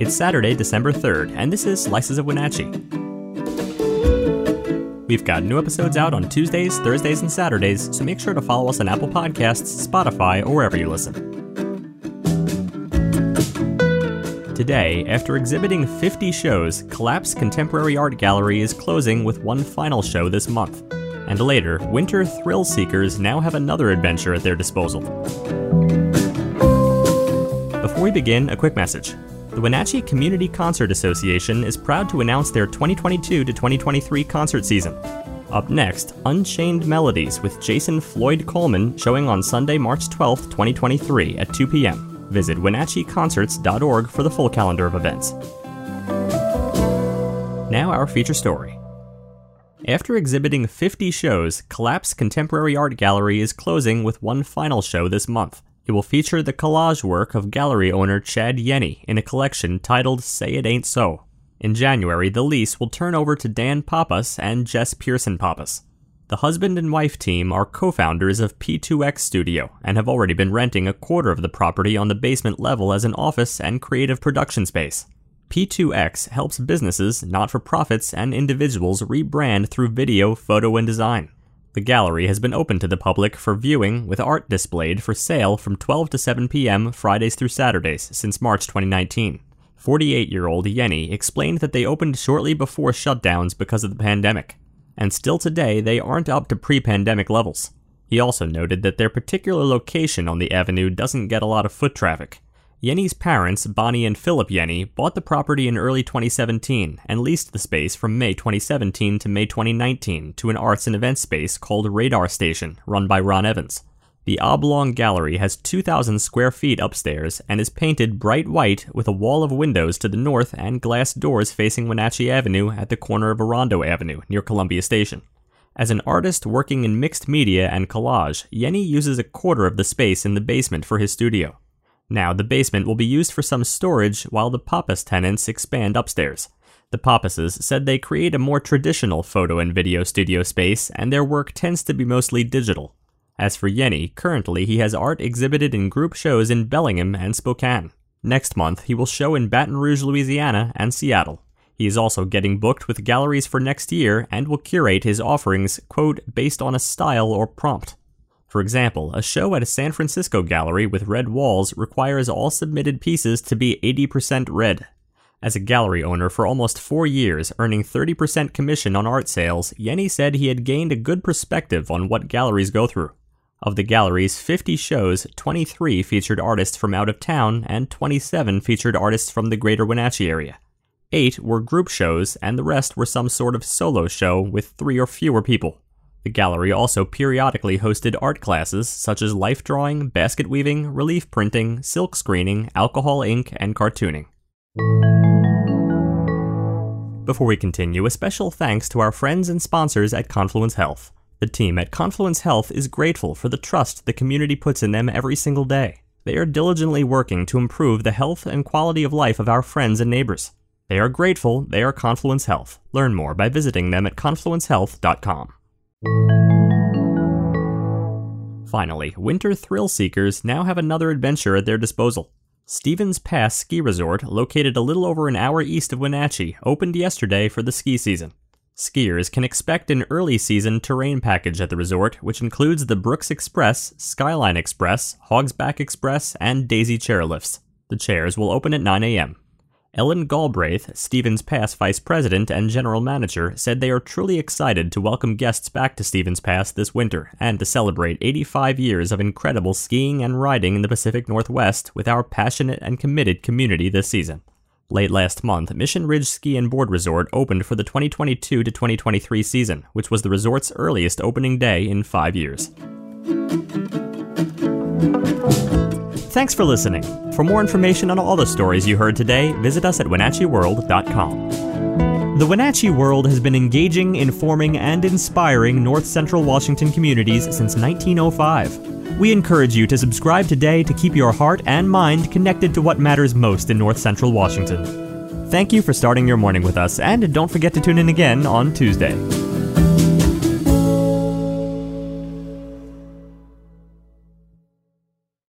It's Saturday, December 3rd, and this is Slices of Wenatchee. We've got new episodes out on Tuesdays, Thursdays, and Saturdays, so make sure to follow us on Apple Podcasts, Spotify, or wherever you listen. Today, after exhibiting 50 shows, Collapse Contemporary Art Gallery is closing with one final show this month. And later, winter thrill seekers now have another adventure at their disposal. Before we begin, a quick message. The Wenatchee Community Concert Association is proud to announce their 2022 to 2023 concert season. Up next, Unchained Melodies with Jason Floyd Coleman showing on Sunday, March 12, 2023 at 2 p.m. Visit WenatcheeConcerts.org for the full calendar of events. Now, our feature story. After exhibiting 50 shows, Collapse Contemporary Art Gallery is closing with one final show this month. It will feature the collage work of gallery owner Chad Yenny in a collection titled Say It Ain't So. In January, the lease will turn over to Dan Pappas and Jess Pearson Pappas. The husband and wife team are co founders of P2X Studio and have already been renting a quarter of the property on the basement level as an office and creative production space. P2X helps businesses, not for profits, and individuals rebrand through video, photo, and design. The gallery has been open to the public for viewing with art displayed for sale from 12 to 7 p.m. Fridays through Saturdays since March 2019. 48 year old Yenny explained that they opened shortly before shutdowns because of the pandemic, and still today they aren't up to pre pandemic levels. He also noted that their particular location on the avenue doesn't get a lot of foot traffic, Yenny's parents, Bonnie and Philip Yenny, bought the property in early 2017 and leased the space from May 2017 to May 2019 to an arts and events space called Radar Station, run by Ron Evans. The oblong gallery has 2,000 square feet upstairs and is painted bright white with a wall of windows to the north and glass doors facing Wenatchee Avenue at the corner of Orondo Avenue near Columbia Station. As an artist working in mixed media and collage, Yenny uses a quarter of the space in the basement for his studio. Now, the basement will be used for some storage while the Pappas tenants expand upstairs. The Pappases said they create a more traditional photo and video studio space, and their work tends to be mostly digital. As for Yenny, currently he has art exhibited in group shows in Bellingham and Spokane. Next month, he will show in Baton Rouge, Louisiana, and Seattle. He is also getting booked with galleries for next year and will curate his offerings, quote, based on a style or prompt. For example, a show at a San Francisco gallery with red walls requires all submitted pieces to be 80% red. As a gallery owner for almost four years, earning 30% commission on art sales, Yenny said he had gained a good perspective on what galleries go through. Of the gallery's 50 shows, 23 featured artists from out of town, and 27 featured artists from the greater Wenatchee area. Eight were group shows, and the rest were some sort of solo show with three or fewer people. The gallery also periodically hosted art classes such as life drawing, basket weaving, relief printing, silk screening, alcohol ink, and cartooning. Before we continue, a special thanks to our friends and sponsors at Confluence Health. The team at Confluence Health is grateful for the trust the community puts in them every single day. They are diligently working to improve the health and quality of life of our friends and neighbors. They are grateful they are Confluence Health. Learn more by visiting them at confluencehealth.com. Finally, winter thrill seekers now have another adventure at their disposal. Stevens Pass Ski Resort, located a little over an hour east of Wenatchee, opened yesterday for the ski season. Skiers can expect an early season terrain package at the resort, which includes the Brooks Express, Skyline Express, Hogsback Express, and Daisy chairlifts. The chairs will open at 9 a.m. Ellen Galbraith, Stevens Pass Vice President and General Manager, said they are truly excited to welcome guests back to Stevens Pass this winter and to celebrate 85 years of incredible skiing and riding in the Pacific Northwest with our passionate and committed community this season. Late last month, Mission Ridge Ski and Board Resort opened for the 2022 to 2023 season, which was the resort's earliest opening day in five years. Thanks for listening. For more information on all the stories you heard today, visit us at WenatcheeWorld.com. The Wenatchee World has been engaging, informing, and inspiring North Central Washington communities since 1905. We encourage you to subscribe today to keep your heart and mind connected to what matters most in North Central Washington. Thank you for starting your morning with us, and don't forget to tune in again on Tuesday.